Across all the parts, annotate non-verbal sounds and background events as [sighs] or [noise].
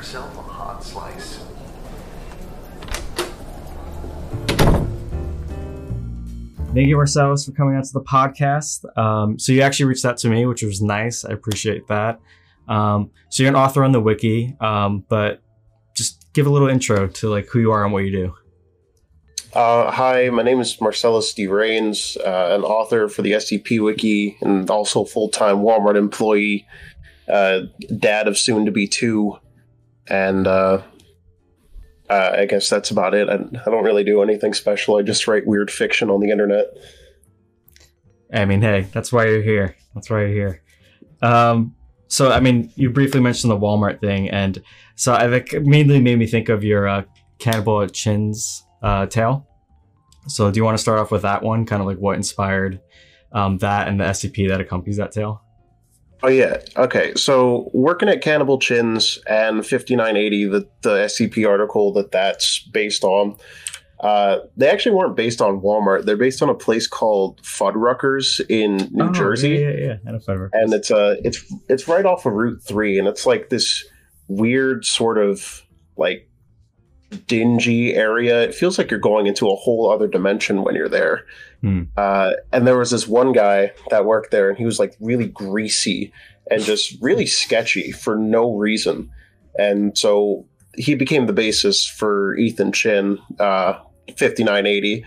yourself a hot slice. Thank you, Marcellus, for coming out to the podcast. Um, so you actually reached out to me, which was nice. I appreciate that. Um, so you're an author on the wiki, um, but just give a little intro to like who you are and what you do. Uh, hi, my name is Marcellus D. Rains, uh, an author for the SCP Wiki and also full time Walmart employee, uh, dad of soon to be two, and uh, uh, I guess that's about it. I, I don't really do anything special. I just write weird fiction on the internet. I mean, hey, that's why you're here. That's why you're here. Um, so, I mean, you briefly mentioned the Walmart thing, and so it mainly made me think of your uh, Cannibal at Chin's uh, tale. So, do you want to start off with that one? Kind of like what inspired um, that and the SCP that accompanies that tale? Oh yeah. Okay. So working at Cannibal Chins and 5980, the the SCP article that that's based on, uh, they actually weren't based on Walmart. They're based on a place called Fuddruckers in New Oh, Jersey. Yeah, yeah, yeah. I know Fuddruckers. and it's uh it's it's right off of Route Three, and it's like this weird sort of like dingy area. It feels like you're going into a whole other dimension when you're there. Hmm. Uh, and there was this one guy that worked there, and he was like really greasy and just really sketchy for no reason. And so he became the basis for Ethan Chin, uh, 5980,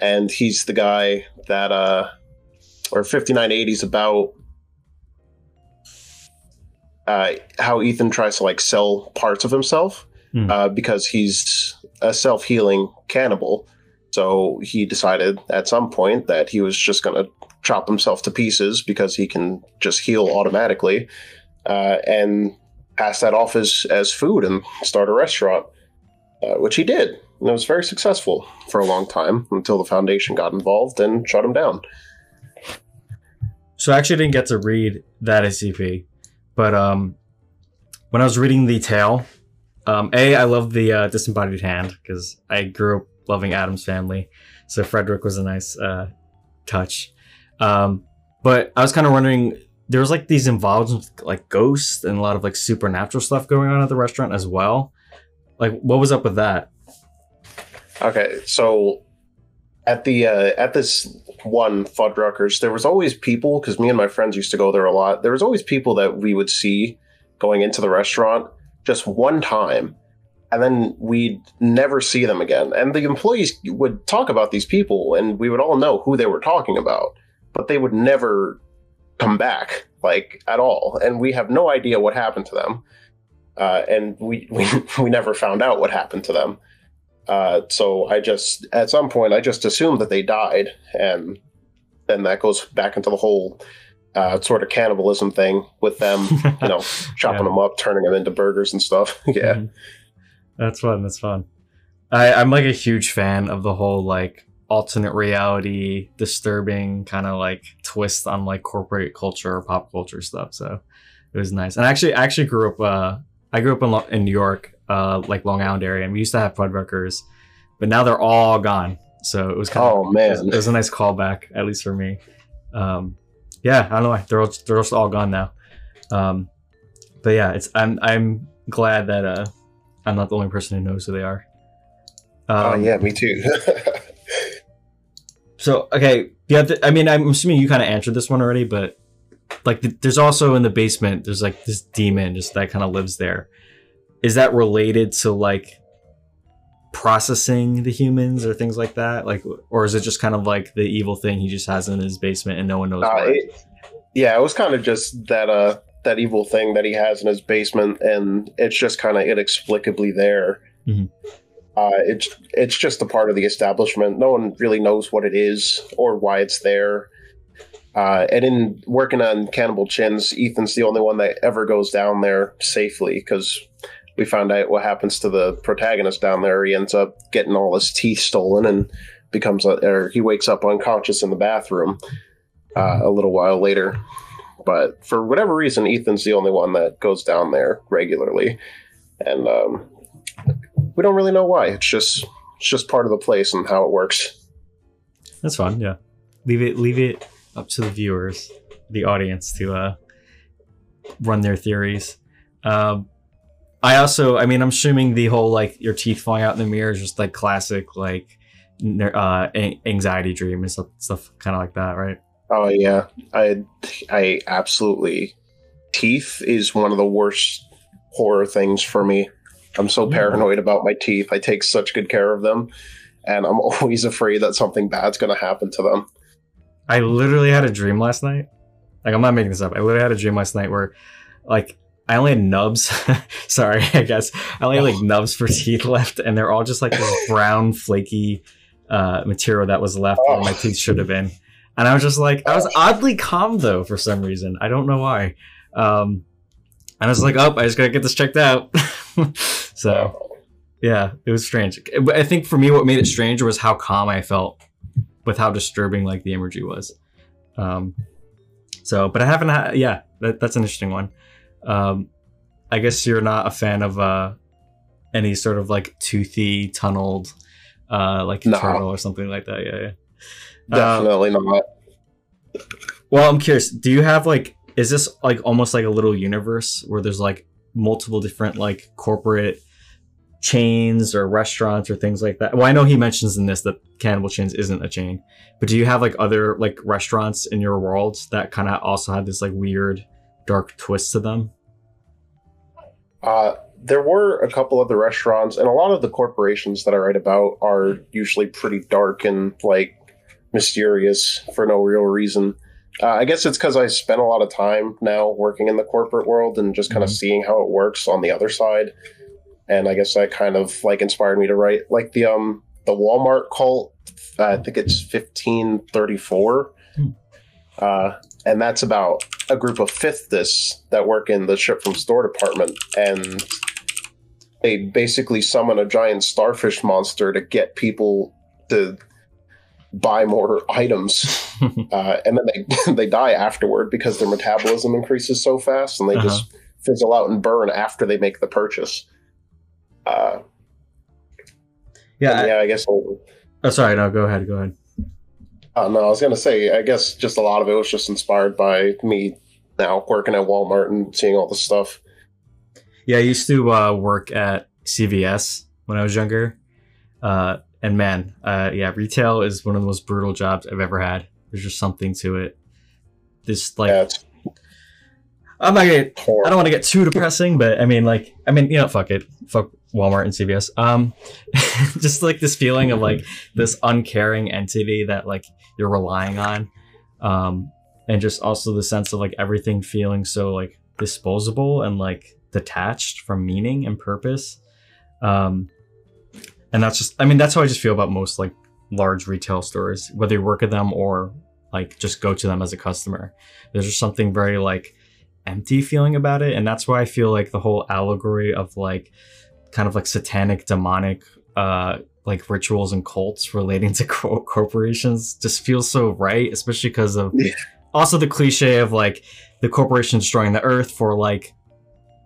and he's the guy that uh, or 5980 is about uh, how Ethan tries to like sell parts of himself Hmm. uh, because he's a self healing cannibal. So he decided at some point that he was just going to chop himself to pieces because he can just heal automatically uh, and pass that off as, as food and start a restaurant, uh, which he did. And it was very successful for a long time until the Foundation got involved and shut him down. So I actually didn't get to read that SCP, but um, when I was reading the tale, um, a I love the uh, disembodied hand because I grew up loving Addams Family, so Frederick was a nice uh, touch. Um, but I was kind of wondering, there was like these involved with like ghosts and a lot of like supernatural stuff going on at the restaurant as well. Like, what was up with that? Okay, so at the uh, at this one Fuddruckers, there was always people because me and my friends used to go there a lot. There was always people that we would see going into the restaurant just one time, and then we'd never see them again. And the employees would talk about these people, and we would all know who they were talking about, but they would never come back like at all, and we have no idea what happened to them. Uh, and we, [laughs] we we never found out what happened to them. Uh, so I just, at some point, I just assumed that they died, and then that goes back into the whole uh, sort of cannibalism thing with them, [laughs] you know, chopping Yeah. them up, turning them into burgers and stuff. [laughs] yeah, Mhm. That's fun. That's fun. I, I'm like a huge fan of the whole like alternate reality, disturbing kind of like twist on like corporate culture or pop culture stuff. So it was nice. And actually, I actually grew up. Uh, I grew up in, Lo- in New York, uh, like Long Island area, and we used to have Fuddruckers, but now they're all gone. So it was kind of Oh it was, man, it was a nice callback, at least for me. Um, yeah, I don't know why they're all, they're just all gone now. Um, but yeah, it's I'm I'm glad that uh, I'm not the only person who knows who they are. Um, oh yeah, me too. [laughs] So okay, yeah. th- I mean, I'm assuming you kind of answered this one already, but like, th- there's also in the basement. There's like this demon just that kind of lives there. Is that related to like processing the humans or things like that? Like, or is it just kind of like the evil thing he just has in his basement and no one knows? Uh, it? yeah, it was kind of just that uh that evil thing that he has in his basement, and it's just kind of inexplicably there. Mhm. Uh, it's it's just a part of the establishment. No one really knows what it is or why it's there. Uh, and in working on Cannibal Chins, Ethan's the only one that ever goes down there safely because we found out what happens to the protagonist down there. He ends up getting all his teeth stolen and becomes a, or he wakes up unconscious in the bathroom uh, a little while later. But for whatever reason, Ethan's the only one that goes down there regularly, and um, we don't really know why. It's just it's just part of the place and how it works. That's fun. Yeah, leave it leave it up to the viewers, the audience, to uh, run their theories. Um, I also, I mean, I'm assuming the whole like your teeth falling out in the mirror is just like classic like uh, anxiety dream and stuff, stuff kind of like that, right? Oh yeah, I I absolutely. Teeth is one of the worst horror things for me. I'm so paranoid about my teeth. I take such good care of them, and I'm [laughs] always afraid that something bad's going to happen to them. I literally had a dream last night. Like I'm not making this up. I literally had a dream last night where, like, I only had nubs. [laughs] Sorry, I guess I only had like [laughs] nubs for teeth left, and they're all just like this brown, flaky uh, material that was left where my teeth should have been. And I was just like, I was oddly calm though for some reason. I don't know why. Um, and I was like, oh, I just gotta get this checked out. [laughs] so yeah, it was strange. But I think for me, what made it strange was how calm I felt with how disturbing like the imagery was. Um, so, but I haven't had, yeah, that, that's an interesting one. Um, I guess you're not a fan of uh, any sort of like toothy, tunneled, uh, like No. turtle or something like that. Yeah, yeah. Um, Definitely not. well, I'm curious. Do you have like, is this like almost like a little universe where there's like multiple different like corporate chains or restaurants or things like that? Well, I know he mentions in this that Cannibal Chains isn't a chain, but do you have like other like restaurants in your world that kind of also have this like weird dark twist to them? Uh, there were a couple of the restaurants, and a lot of the corporations that I write about are usually pretty dark and like mysterious for no real reason. Uh, I guess it's because I spent a lot of time now working in the corporate world and just kind of Mhm. seeing how it works on the other side. And I guess that kind of like inspired me to write like the um the Walmart cult. Uh, I think it's fifteen thirty four. Hmm. Uh, and that's about a group of Fifthists that work in the ship from store department and they basically summon a giant starfish monster to get people to buy more items [laughs] uh, and then they [laughs] they die afterward because their metabolism increases so fast and they just fizzle out and burn after they make the purchase uh, yeah. and yeah i guess I'll- oh, sorry. No, go ahead. Go ahead. Uh, no, I was gonna say. I guess just a lot of it was just inspired by me now working at Walmart and seeing all this stuff. Yeah, I used to uh, work at CVS when I was younger. Uh, and man, uh, yeah, retail is one of the most brutal jobs I've ever had. There's just something to it. This like yeah, it's I'm not gonna I don't want to get too depressing, but I mean like I mean, you know, fuck it. Fuck Walmart and CVS. Um [laughs] just like this feeling of like this uncaring entity that like you're relying on. Um and just also the sense of like everything feeling so like disposable and like detached from meaning and purpose. Um and that's just I mean that's how I just feel about most like large retail stores, whether you work at them or like just go to them as a customer. There's just something very like empty feeling about it. And that's why i feel like the whole allegory of like kind of like satanic demonic uh like rituals and cults relating to [laughs] co- corporations just feels so right especially because of Yeah. also the cliche of like the corporation destroying the earth for like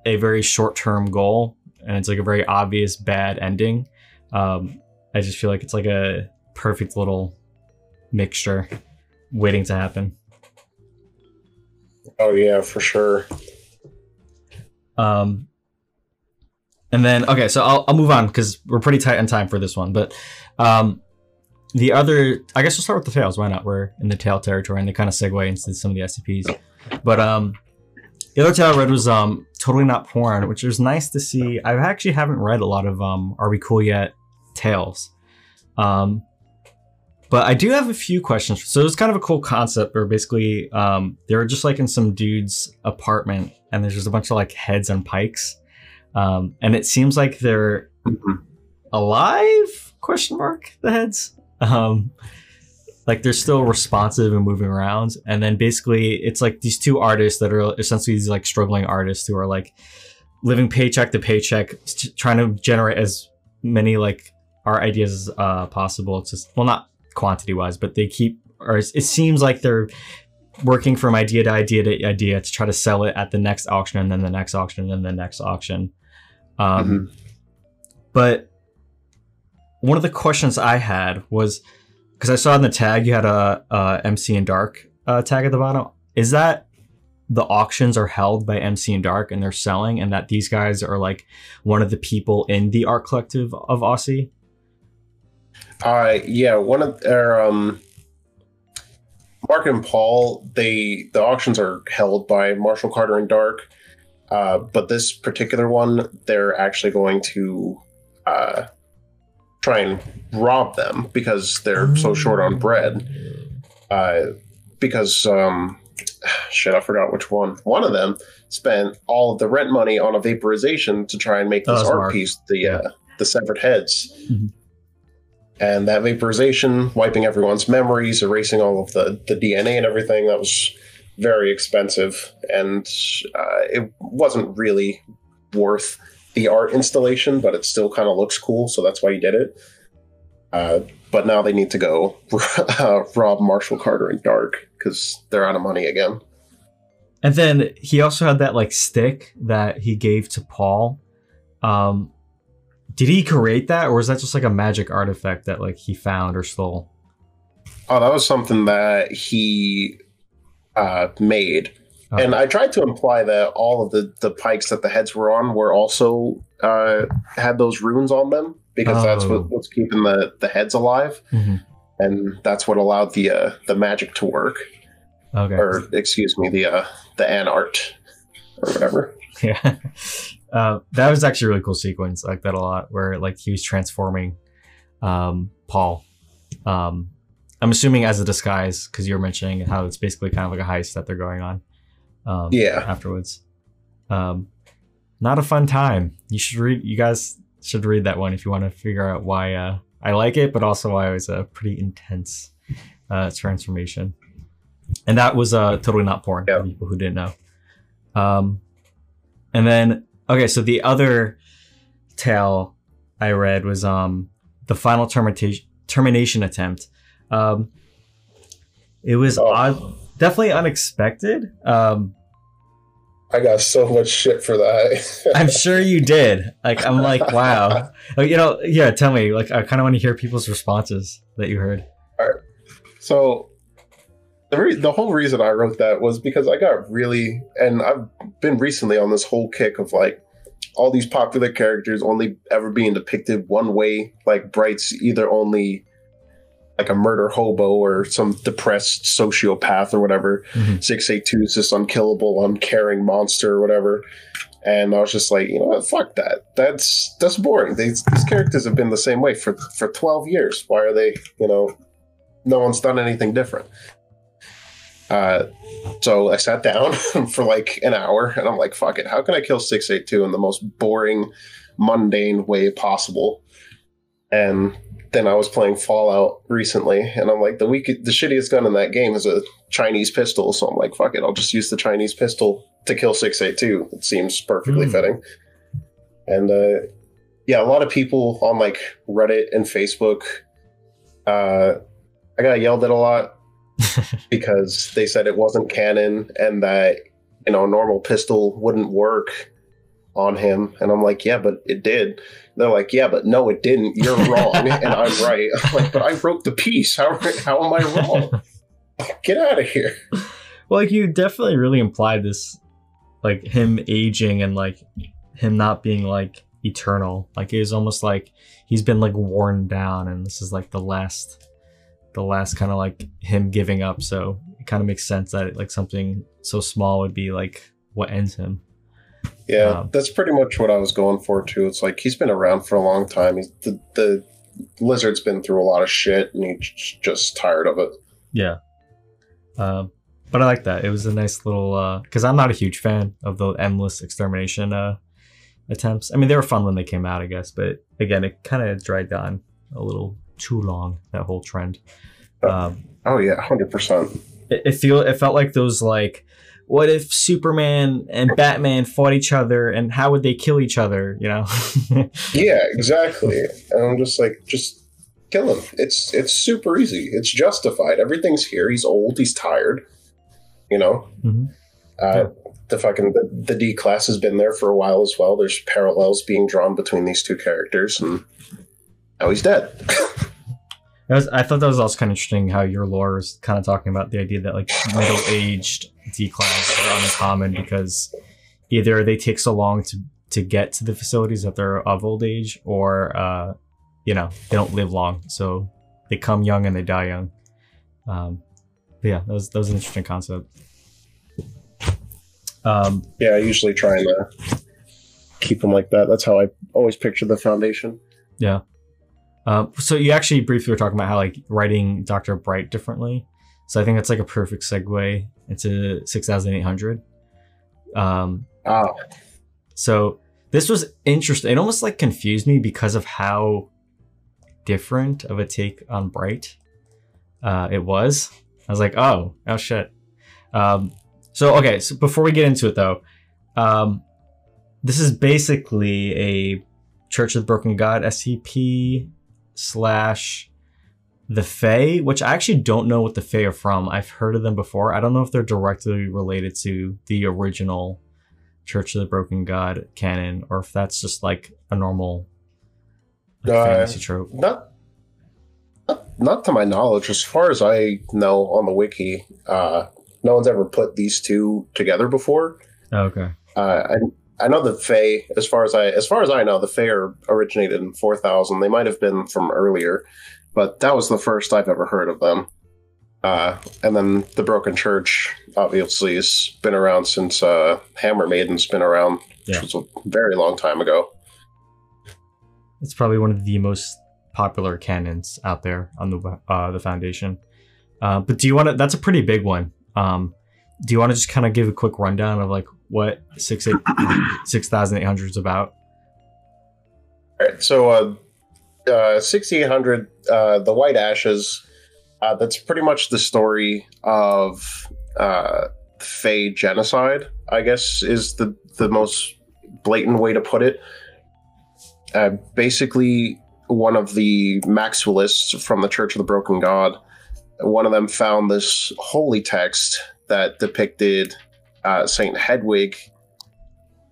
a very short-term goal. And it's like a very obvious bad ending. Um i just feel like it's like a perfect little mixture waiting to happen Oh yeah, for sure. Um, and then okay, so I'll I'll move on because we're pretty tight on time for this one. But um, the other, I guess we'll start with the tales. Why not? We're in the tale territory, and they kind of segue into some of the SCPs. But um, the other tale I read was um totally not porn, which was nice to see. I actually haven't read a lot of um Are We Cool Yet tales. Um, but I do have a few questions. So it's kind of a cool concept where basically um, they're just like in some dude's apartment and there's just a bunch of like heads on pikes. Um, and it seems like they're alive question mark the heads um like they're still responsive and moving around and then basically it's like these two artists that are essentially these like struggling artists who are like living paycheck to paycheck trying to generate as many like art ideas as uh, possible it's just well not quantity wise but they keep or it seems like they're working from idea to idea to idea to try to sell it at the next auction and then the next auction and then the next auction um, but one of the questions I had was because I saw in the tag you had a, a MC and Dark uh, tag at the bottom. Is that the auctions are held by MC and Dark and they're selling, and that these guys are like one of the people in the art collective of Aussie? Uh, yeah, one of their um, Mark and Paul. They the auctions are held by Marshall Carter and Dark, uh, but this particular one, they're actually going to uh, try and rob them because they're so short on bread. Uh, because um, [sighs] shit, I forgot which one. One of them spent all of the rent money on a vaporization to try and make this art Mark. piece, the uh, the severed heads. Mhm. And that vaporization, wiping everyone's memories, erasing all of the, the DNA and everything, that was very expensive. And uh, it wasn't really worth the art installation, but it still kind of looks cool. So that's why he did it. Uh, but now they need to go [laughs] uh, rob Marshall Carter and Dark because they're out of money again. And then he also had that like stick that he gave to Paul. Um, did he create that, or is that just like a magic artifact that like he found or stole? Oh, that was something that he uh, made. Oh. And I tried to imply that all of the, the pikes that the heads were on were also uh, had those runes on them because that's Oh. what, what's keeping the, the heads alive, Mhm. and that's what allowed the uh, the magic to work. Okay. Or excuse me, the uh, the anart or whatever. [laughs] Yeah. Uh, that was actually a really cool sequence. I like that a lot, where like he was transforming um, Paul. Um, I'm assuming as a disguise because you were mentioning how it's basically kind of like a heist that they're going on. Um, Yeah. Afterwards, um, not a fun time. You should read. You guys should read that one if you want to figure out why uh, I like it, but also why it was a pretty intense uh, transformation. And that was uh, totally not porn Yeah. for people who didn't know. Um, and then okay, so the other tale I read was um the final termination termination attempt. Um, it was Oh. odd, definitely unexpected. Um, I got so much shit for that. [laughs] I'm [laughs] sure you did. Like I'm like wow. You know, yeah. Tell me. Like I kind of want to hear people's responses that you heard. So the re- the whole reason I wrote that was because I got really and I've been recently on this whole kick of like all these popular characters only ever being depicted one way, like Bright's either only like a murder hobo or some depressed sociopath or whatever. Mhm. 682 is this unkillable, uncaring monster or whatever. And I was just like, you know what, fuck that. That's that's boring. These, these characters have been the same way for for 12 years. Why are they, you know, no one's done anything different. Uh, so I sat down [laughs] for like an hour and I'm like, fuck it. How can I kill 682 in the most boring, mundane way possible? And then I was playing Fallout recently and I'm like, the weak, the shittiest gun in that game is a Chinese pistol. So I'm like, fuck it. I'll just use the Chinese pistol to kill 682. It seems perfectly Hmm. fitting. And, uh, yeah, a lot of people on like Reddit and Facebook, uh, I got yelled at a lot [laughs] because they said it wasn't canon and that you know a normal pistol wouldn't work on him. And i'm like yeah but it did. They're like yeah but no it didn't. You're [laughs] wrong. And i'm right. I'm like but i wrote the piece. How, how am i wrong? [laughs] Get out of here. Well, like you definitely really implied this, like him aging and like him not being like eternal. Like it was almost like he's been like worn down, and this is like the last, the last kind of like him giving up. So it kind of makes sense that like something so small would be like what ends him. yeah Um, that's pretty much what i was going for too it's like he's been around for a long time he's the, the lizard's been through a lot of shit and he's just tired of it Yeah. Um, but I like that. It was a nice little because I'm not a huge fan of the endless extermination uh, attempts. I mean, they were fun when they came out, I guess, but again, it kind of dried down a little too long. That whole trend. Um, oh yeah 100% it, it feel it felt like those like, what if Superman and Batman fought each other, and how would they kill each other? You know. [laughs] Yeah, exactly. And I'm just like, just kill him. It's it's super easy. It's justified. Everything's here. He's old. He's tired. You know. Mhm. Uh, Yeah. The fucking the, the D class has been there for a while as well. There's parallels being drawn between these two characters, and now he's dead. [laughs] Was, I thought that was also kind of interesting how your lore was kind of talking about the idea that like middle aged D class are uncommon because either they take so long to to get to the facilities that they're of old age, or uh, you know they don't live long, so they come young and they die young. Um, but yeah, that was that was an interesting concept. Um, Yeah, I usually try and uh, keep them like that. That's how I always picture the foundation. Yeah. Um, so you actually briefly were talking about how like writing Dr. Bright differently. So I think that's like a perfect segue into 6800. Um, Ah, so this was interesting. It almost like confused me because of how different of a take on Bright uh, it was. I was like, oh, oh shit. Um, so okay, so before we get into it though, um, this is basically a Church of the Broken God SCP slash the Fae, which I actually don't know what the Fae are from. I've heard of them before. I don't know if they're directly related to the original Church of the Broken God canon, or if that's just like a normal like, Uh, fantasy trope. not, not not to my knowledge. As far as I know on the wiki, uh, no one's ever put these two together before. Oh, okay. Uh, I know the Fae. As far as I as far as I know, the Fae are originated in four thousand. They might have been from earlier, but that was the first I've ever heard of them. Uh, and then the Broken Church obviously has been around since uh, Hammer Maiden's been around, Yeah. which was a very long time ago. It's probably one of the most popular canons out there on the uh, the foundation. Uh, but do you want to? That's a pretty big one. Um, do you want to just kind of give a quick rundown of like what six eight [coughs] six thousand eight hundred is about? All right, so uh, uh, 6800, uh, the White Ashes, uh, that's pretty much the story of uh, Fey genocide, I guess, is the, the most blatant way to put it. Uh, basically, one of the Maxwellists from the Church of the Broken God, one of them found this holy text that depicted uh, Saint Hedwig,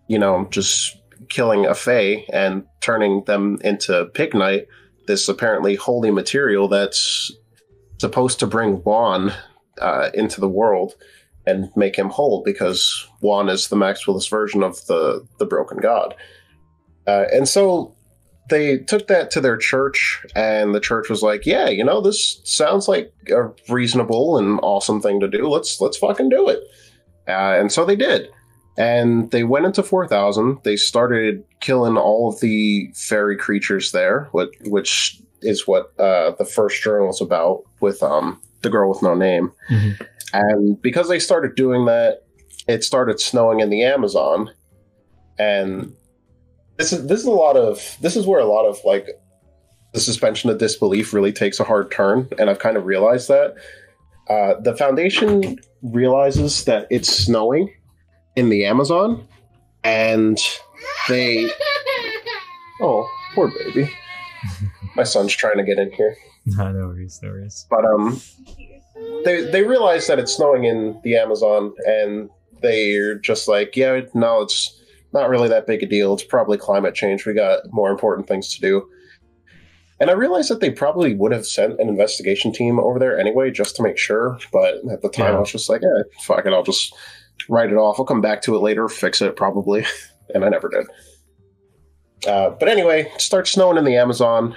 you know, just killing a Fae and turning them into Pignite, this apparently holy material that's supposed to bring Wan uh, into the world and make him whole because Wan is the Maxwellist version of the, the broken god. Uh, and so they took that to their church, and the church was like, "Yeah, you know, this sounds like a reasonable and awesome thing to do. Let's let's fucking do it." Uh, and so they did and they went into 4000 they started killing all of the fairy creatures there what, which is what uh, the first journal is about with um, the girl with no name Mhm. and because they started doing that it started snowing in the amazon and this is this is a lot of this is where a lot of like the suspension of disbelief really takes a hard turn and i've kind of realized that uh, the foundation realizes that it's snowing in the Amazon, and they. [laughs] Oh, poor baby. My son's trying to get in here, no, no worries, no worries. but um, they they realize that it's snowing in the Amazon, and they're just like, yeah, no, it's not really that big a deal. It's probably climate change. We got more important things to do. And I realized that they probably would have sent an investigation team over there anyway, just to make sure. But at the time, Yeah. I was just like, eh, fuck it, I'll just write it off. I'll come back to it later, fix it probably. [laughs] and I never did. Uh, but anyway, it starts snowing in the Amazon.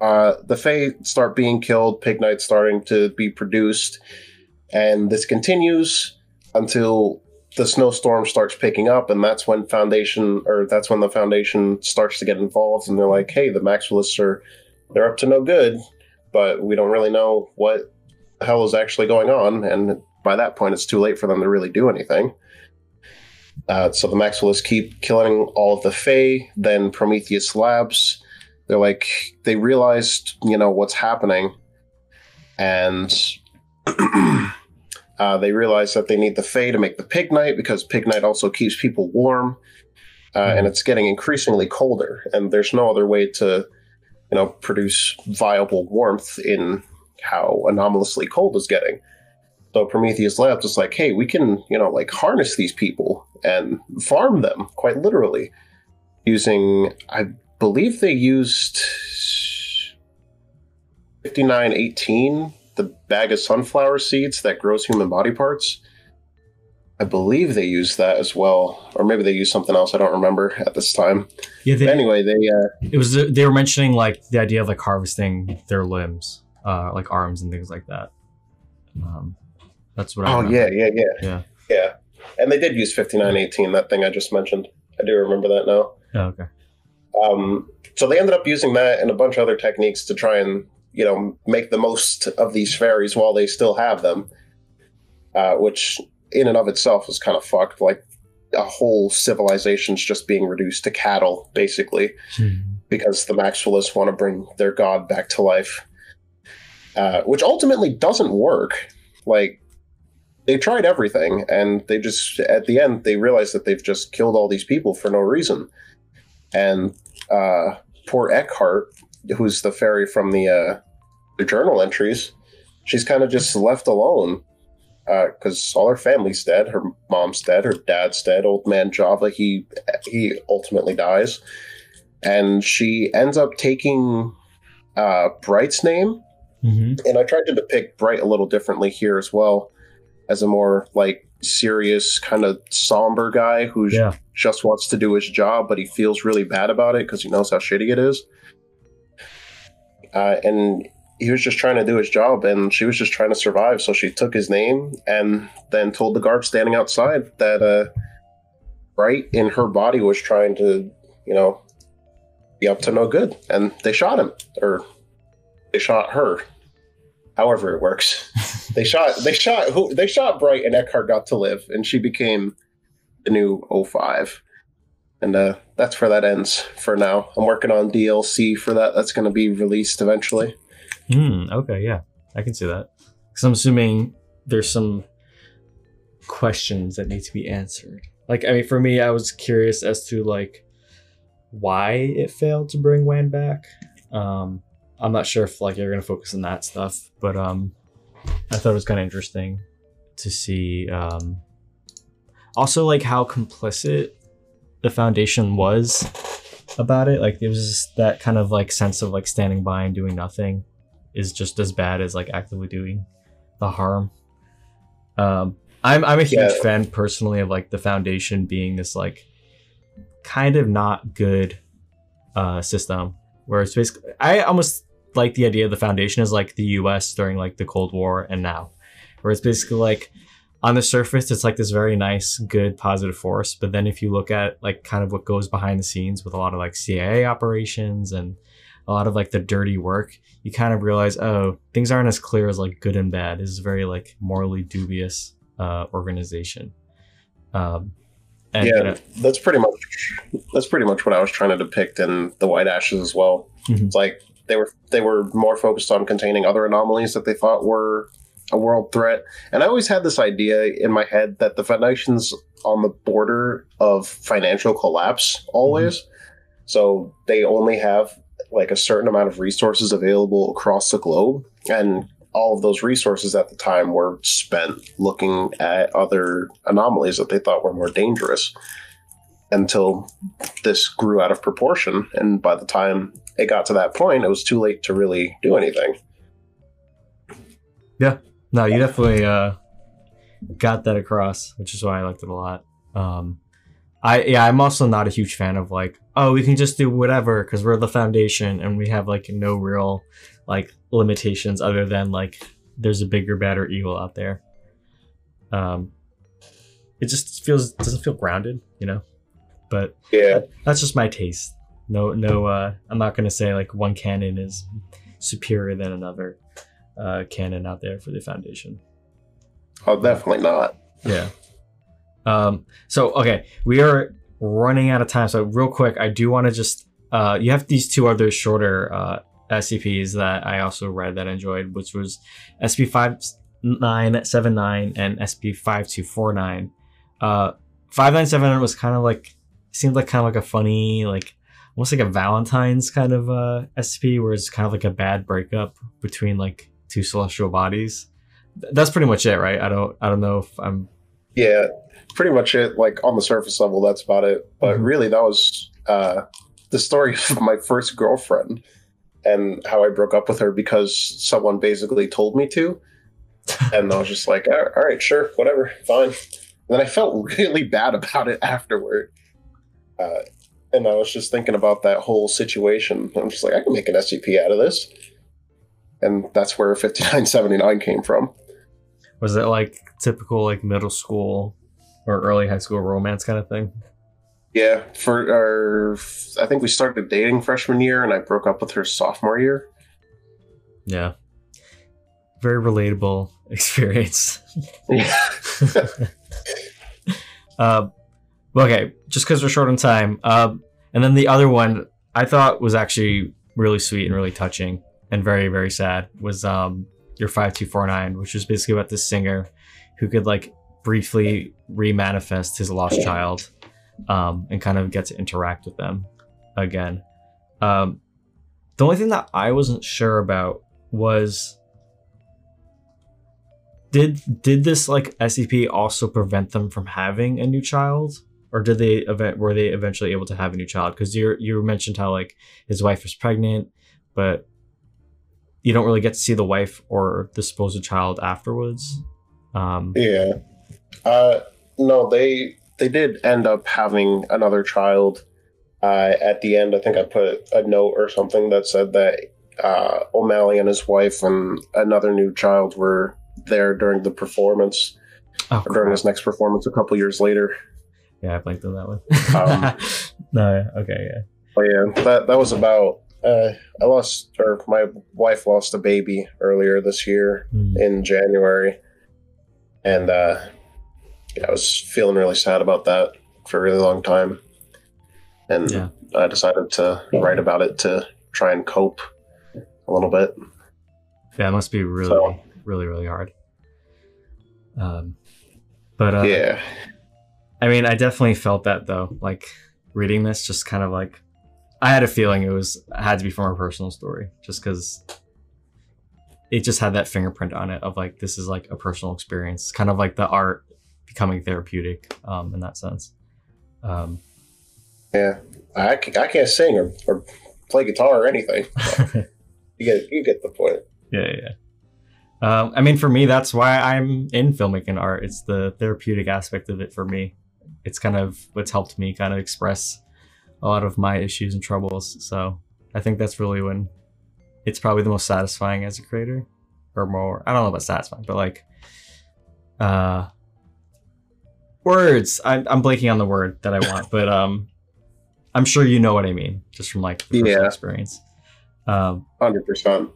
Uh, the Fae start being killed, Pig Pignite starting to be produced, and this continues until the snowstorm starts picking up, and that's when Foundation or that's when the Foundation starts to get involved, and they're like, "Hey, the Maxwellists are they're up to no good, but we don't really know what the hell is actually going on." And by that point, it's too late for them to really do anything. Uh, so the Maxwellists keep killing all of the Fae. Then Prometheus Labs, they're like they realized you know what's happening, and [clears throat] uh, they realize that they need the Fae to make the pig Pignite because pig Pignite also keeps people warm, uh, and it's getting increasingly colder, and there's no other way to you know produce viable warmth in how anomalously cold is getting. So Prometheus Labs is like, hey, we can, you know, like harness these people and farm them quite literally using, I believe they used 5918, the bag of sunflower seeds that grows human body parts. I believe they used that as well, or maybe they used something else. I don't remember at this time. Yeah, they, Anyway, they uh, it was they were mentioning like the idea of like harvesting their limbs, uh, like arms and things like that. Um, that's what. I oh yeah, yeah, yeah, yeah. yeah, and they did use fifty nine eighteen. That thing I just mentioned. I do remember that now. Oh, okay. Um, so they ended up using that and a bunch of other techniques to try and you know make the most of these fairies while they still have them, uh, which in and of itself is kind of fucked. Like a whole civilization's just being reduced to cattle, basically, because the Maxwellists want to bring their god back to life, uh, which ultimately doesn't work. Like they tried everything, and they just at the end they realized that they've just killed all these people for no reason. And uh, poor Eckhart, who's the fairy from the uh, the journal entries, she's kind of just left alone because all her family's dead. Her mom's dead. Her dad's dead. Old man Java, he he ultimately dies, and she ends up taking uh, Bright's name. hmm And I tried to depict Bright a little differently here as well, as a more like serious, kind of somber guy who Yeah. just wants to do his job, but he feels really bad about it because he knows how shitty it is. Uh, and he was just trying to do his job, and she was just trying to survive. So she took his name and then told the guard standing outside that uh, Bright in her body was trying to, you know, be up to no good, and they shot him, or they shot her. However, it works. [laughs] they shot. They shot. Who? They shot Bright, and Eckhart got to live, and she became the new O5. And uh, that's where that ends for now. I'm working on DLC for that. That's going to be released eventually. Hmm. Okay. Yeah, I can see that. Because I'm assuming there's some questions that need to be answered. Like, I mean, for me, I was curious as to like why it failed to bring Wan back. Um, I'm not sure if like you're gonna focus on that stuff, but um, I thought it was kind of interesting to see. Um, also, like how complicit the foundation was about it. Like, it was that kind of like sense of like standing by and doing nothing is just as bad as like actively doing the harm. Um, I'm I'm a huge Yeah. fan personally of like the foundation being this like kind of not good uh system where it's basically I almost like the idea of the foundation is like the US during like the Cold War and now where it's basically like on the surface it's like this very nice good positive force but then if you look at like kind of what goes behind the scenes with a lot of like CIA operations and a lot of like the dirty work you kind of realize oh things aren't as clear as like good and bad this is a very like morally dubious uh organization um and yeah, you know, that's pretty much that's pretty much what I was trying to depict in the White Ashes as well. Mhm. It's like they were they were more focused on containing other anomalies that they thought were a world threat. And I always had this idea in my head that the Foundation's on the border of financial collapse always. So they only have like a certain amount of resources available across the globe and all of those resources at the time were spent looking at other anomalies that they thought were more dangerous until this grew out of proportion and by the time it got to that point it was too late to really do anything Yeah. No, you definitely uh, got that across, which is why I liked it a lot. Um, I yeah, I'm also not a huge fan of like, oh, we can just do whatever because we're the foundation and we have like no real like limitations other than like there's a bigger, badder evil out there. Um, it just feels doesn't feel grounded, you know. But yeah that's just my taste. No, no, uh, I'm not gonna say like one canon is superior than another uh, canon out there for the foundation. oh definitely not Yeah. Um. So okay, we are running out of time. So real quick, I do want to just uh, you have these two other shorter uh SCPs that I also read that I enjoyed, which was SP five nine seven nine and SP five two four nine. Uh, five nine seven nine was kind of like seemed like kind of like a funny like almost like a Valentine's kind of uh SCP, where it's kind of like a bad breakup between like two celestial bodies. That's pretty much it, right? I don't I don't know if I'm yeah pretty much it like on the surface level that's about it but Mhm. really that was uh the story [laughs] of my first girlfriend and how i broke up with her because someone basically told me to and i was just like all right sure whatever fine then I felt [laughs] really bad about it afterward. Uh, and I was just thinking about that whole situation. I'm just like, I can make an SCP out of this. And that's where 5979 came from. Was it like typical like middle school or early high school romance kind of thing? Yeah, for our, I think we started dating freshman year, and I broke up with her sophomore year. Yeah. Very relatable [laughs] experience. Yeah. [laughs] uh, okay, just because we're short on time. Um, and then the other one I thought was actually really sweet and really touching and very, very sad was um, your 5249, which was basically about this singer who could like briefly remanifest his lost child um, and kind of get to interact with them again. Um, the only thing that I wasn't sure about was did did this like SCP also prevent them from having a new child, or did they event were they eventually able to have a new child? Because you you mentioned how like his wife was pregnant, but you don't really get to see the wife or the supposed child afterwards. Um, Yeah. Uh, no, they they did end up having another child. Uh, at the end, I think I put a note or something that said that uh, O'Malley and his wife and another new child were there during the performance, oh, or during his next performance a couple years later. yeah, I blanked on that one. Um, [laughs] no, yeah, okay, yeah. But yeah, that that was about. Uh, I lost, or my wife lost a baby earlier this year Hmm. in January, and uh, yeah, I was feeling really sad about that for a really long time, and Yeah. I decided to write about it to try and cope a little bit. Yeah, it must be really, So- really, really hard. Um, but uh, yeah, I mean, I definitely felt that though. Like reading this, just kind of like I had a feeling it was had to be from a personal story, just because it just had that fingerprint on it of like this is like a personal experience, kind of like the art becoming therapeutic um, in that sense. Um, yeah. I, ca- I can't sing or, or play guitar or anything. [laughs] You get you get the point. yeah, yeah. Um, I mean, for me, that's why I'm in filmmaking art. It's the therapeutic aspect of it for me. It's kind of what's helped me kind of express a lot of my issues and troubles. So I think that's really when it's probably the most satisfying as a creator, or more. I don't know about satisfying, but like, uh, words. I, I'm blanking on the word that I want, but um, I'm sure you know what I mean, just from like Yeah. experience. Um, Hundred percent.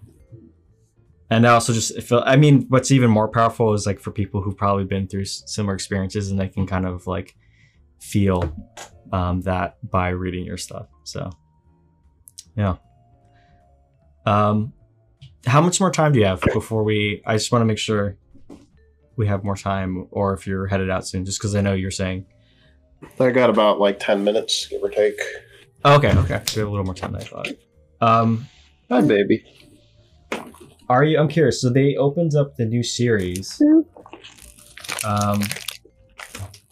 and I also just feel i mean what's even more powerful is like for people who've probably been through similar experiences and they can kind of like feel um, that by reading your stuff so yeah um how much more time do you have before we i just want to make sure we have more time or if you're headed out soon just because i know you're saying I got about like ten minutes, give or take. okay okay So we have a little more time than i thought um Hi, baby. Are you? I'm curious. So they opened up the new series. Um,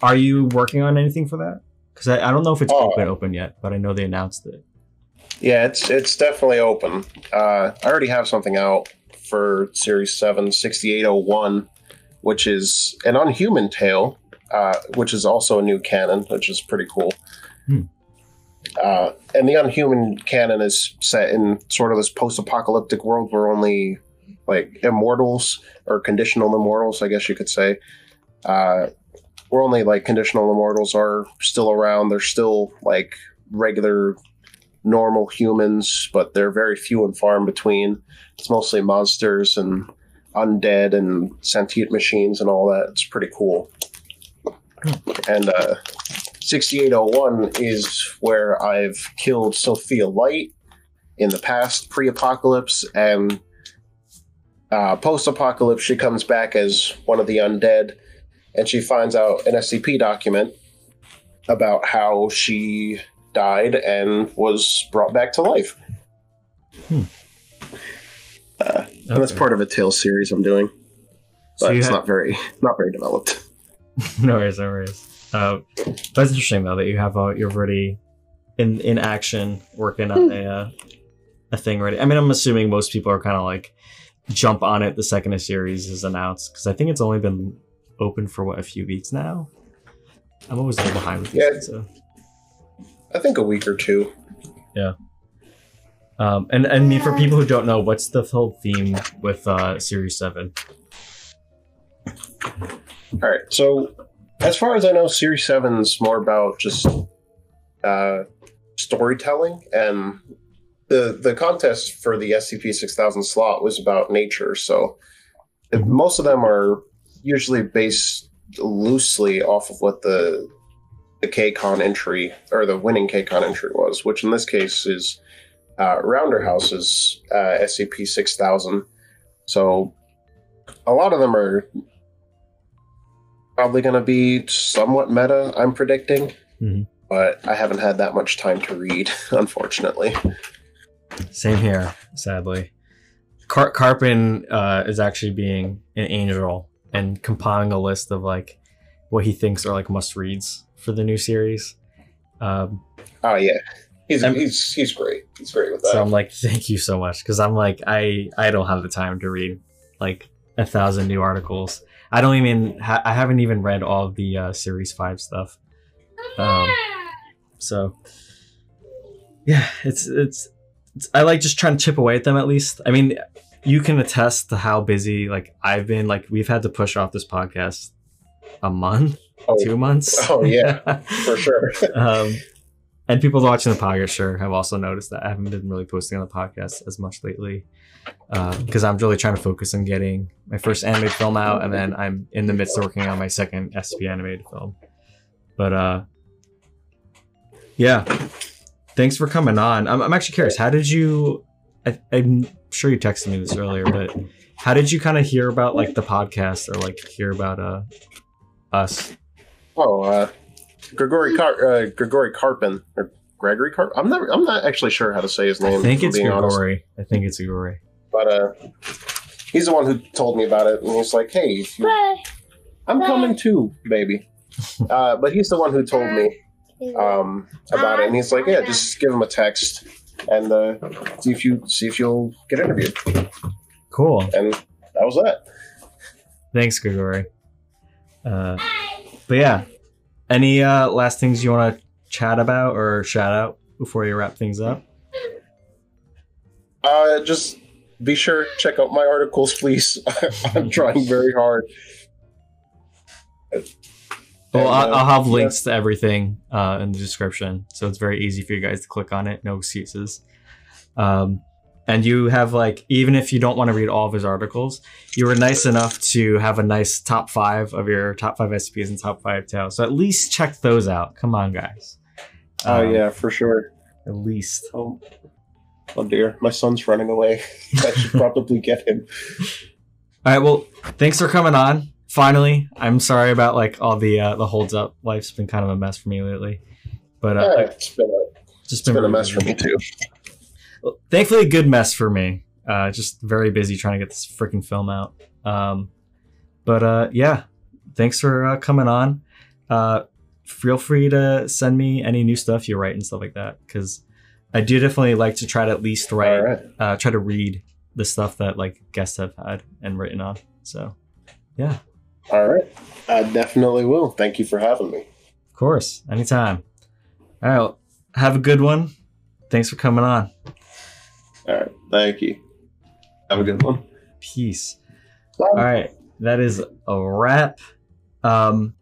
are you working on anything for that? Because I, I don't know if it's Oh. open open yet, but I know they announced it. Yeah, it's it's definitely open. Uh, I already have something out for Series 7, 6801, which is an Unhuman Tale, uh, which is also a new canon, which is pretty cool. Hmm. Uh, and the Unhuman canon is set in sort of this post-apocalyptic world where only like immortals or conditional immortals, I guess you could say, uh, where only like conditional immortals are still around. They're still like regular normal humans, but they're very few and far in between. It's mostly monsters and undead and sentient machines and all that. It's pretty cool. And uh, 6801 is where I've killed Sophia Light in the past, pre apocalypse, and uh, post apocalypse. She comes back as one of the undead, and she finds out an SCP document about how she died and was brought back to life. Hmm. Uh, and that's part of a tale series I'm doing, but you it's not very not very developed. [laughs] [laughs] no worries, no worries. Uh, that's interesting though that you have uh, you're already in in action working on a uh, a thing already. I mean, I'm assuming most people are kind of like jump on it the second a series is announced because I think it's only been open for what a few weeks now. I'm always a little behind with Yeah. these. So. I think a week or two. Um, and and me for people who don't know, what's the whole theme with uh, Series Seven? All right. So, as far as I know, Series Seven is more about just uh, storytelling, and the the contest for the SCP six thousand slot was about nature. So, it- most of them are usually based loosely off of what the the KCON entry or the winning KCON entry was, which in this case is uh, Rounderhouse's uh, SCP six thousand. So, a lot of them are probably going to be somewhat meta, I'm predicting. Mhm. But I haven't had that much time to read, [laughs] unfortunately. Same here, sadly. Car- Karpin uh, is actually being an angel and compiling a list of like what he thinks are like must reads for the new series. Um, Oh yeah, he's Um, he's he's great. He's great with that. so I'm like, thank you so much because I'm like, I I don't have the time to read like a thousand new articles. I don't even ha- I haven't even read all of the uh, series five stuff. Um, so yeah, it's, it's it's I like just trying to chip away at them at least. I mean, you can attest to how busy like I've been. Like we've had to push off this podcast a month, oh, two months. Oh, yeah. [laughs] for sure. um, and people watching the podcast sure have also noticed that I haven't been really posting on the podcast as much lately because I'm really trying to focus on getting my first animated film out, and then I'm in the midst of working on my second SP animated film. But uh, yeah, thanks for coming on. I'm, I'm actually curious. How did you? I, I'm sure you texted me this earlier, but how did you kind of hear about like the podcast or like hear about uh us? oh, uh, Grigori Car- uh, Grigori Karpin or Gregory Karp. I'm not. I'm not actually sure how to say his name. I think it's being honest. I think it's Grigori. but uh, he's the one who told me about it, and he's like, "Hey, if you- I'm coming too, baby." [laughs] Uh, but he's the one who told me um, about it, and he's like, "Yeah, just give him a text and uh, see if you see if you'll get interviewed." Cool. And that was that. Thanks, Grigori. Uh, but yeah, any uh, last things you want to chat about or shout out before you wrap things up? Uh, just be sure to check out my articles, please. [laughs] I'm [laughs] trying very hard. Well, And, I'll, uh, I'll have yeah. links to everything uh, in the description, so it's very easy for you guys to click on it. No excuses. Um, and you have like, even if you don't want to read all of his articles, you were nice enough to have a nice top five of your top five SCPs and top five tales. So at least check those out. Come on, guys. Oh Um, yeah, for sure. at least. Oh, oh dear, my son's running away. [laughs] I should probably get him. All right. Well, thanks for coming on. Finally, I'm sorry about like all the uh, the holds up. Life's been kind of a mess for me lately, but uh, Yeah, it's been a, just it's been a mess for me too. Well, thankfully, a good mess for me. Uh, just very busy trying to get this freaking film out. Um, but uh, yeah, thanks for uh, coming on. Uh, feel free to send me any new stuff you write and stuff like that because I do definitely like to try to at least write, right. uh, try to read the stuff that like guests have had and written on. So yeah. All right. I definitely will. Thank you for having me. Of course, anytime. All right, well, have a good one. Thanks for coming on. All right. Thank you. Have a good one. Peace. Bye. All right, that is a wrap. Um,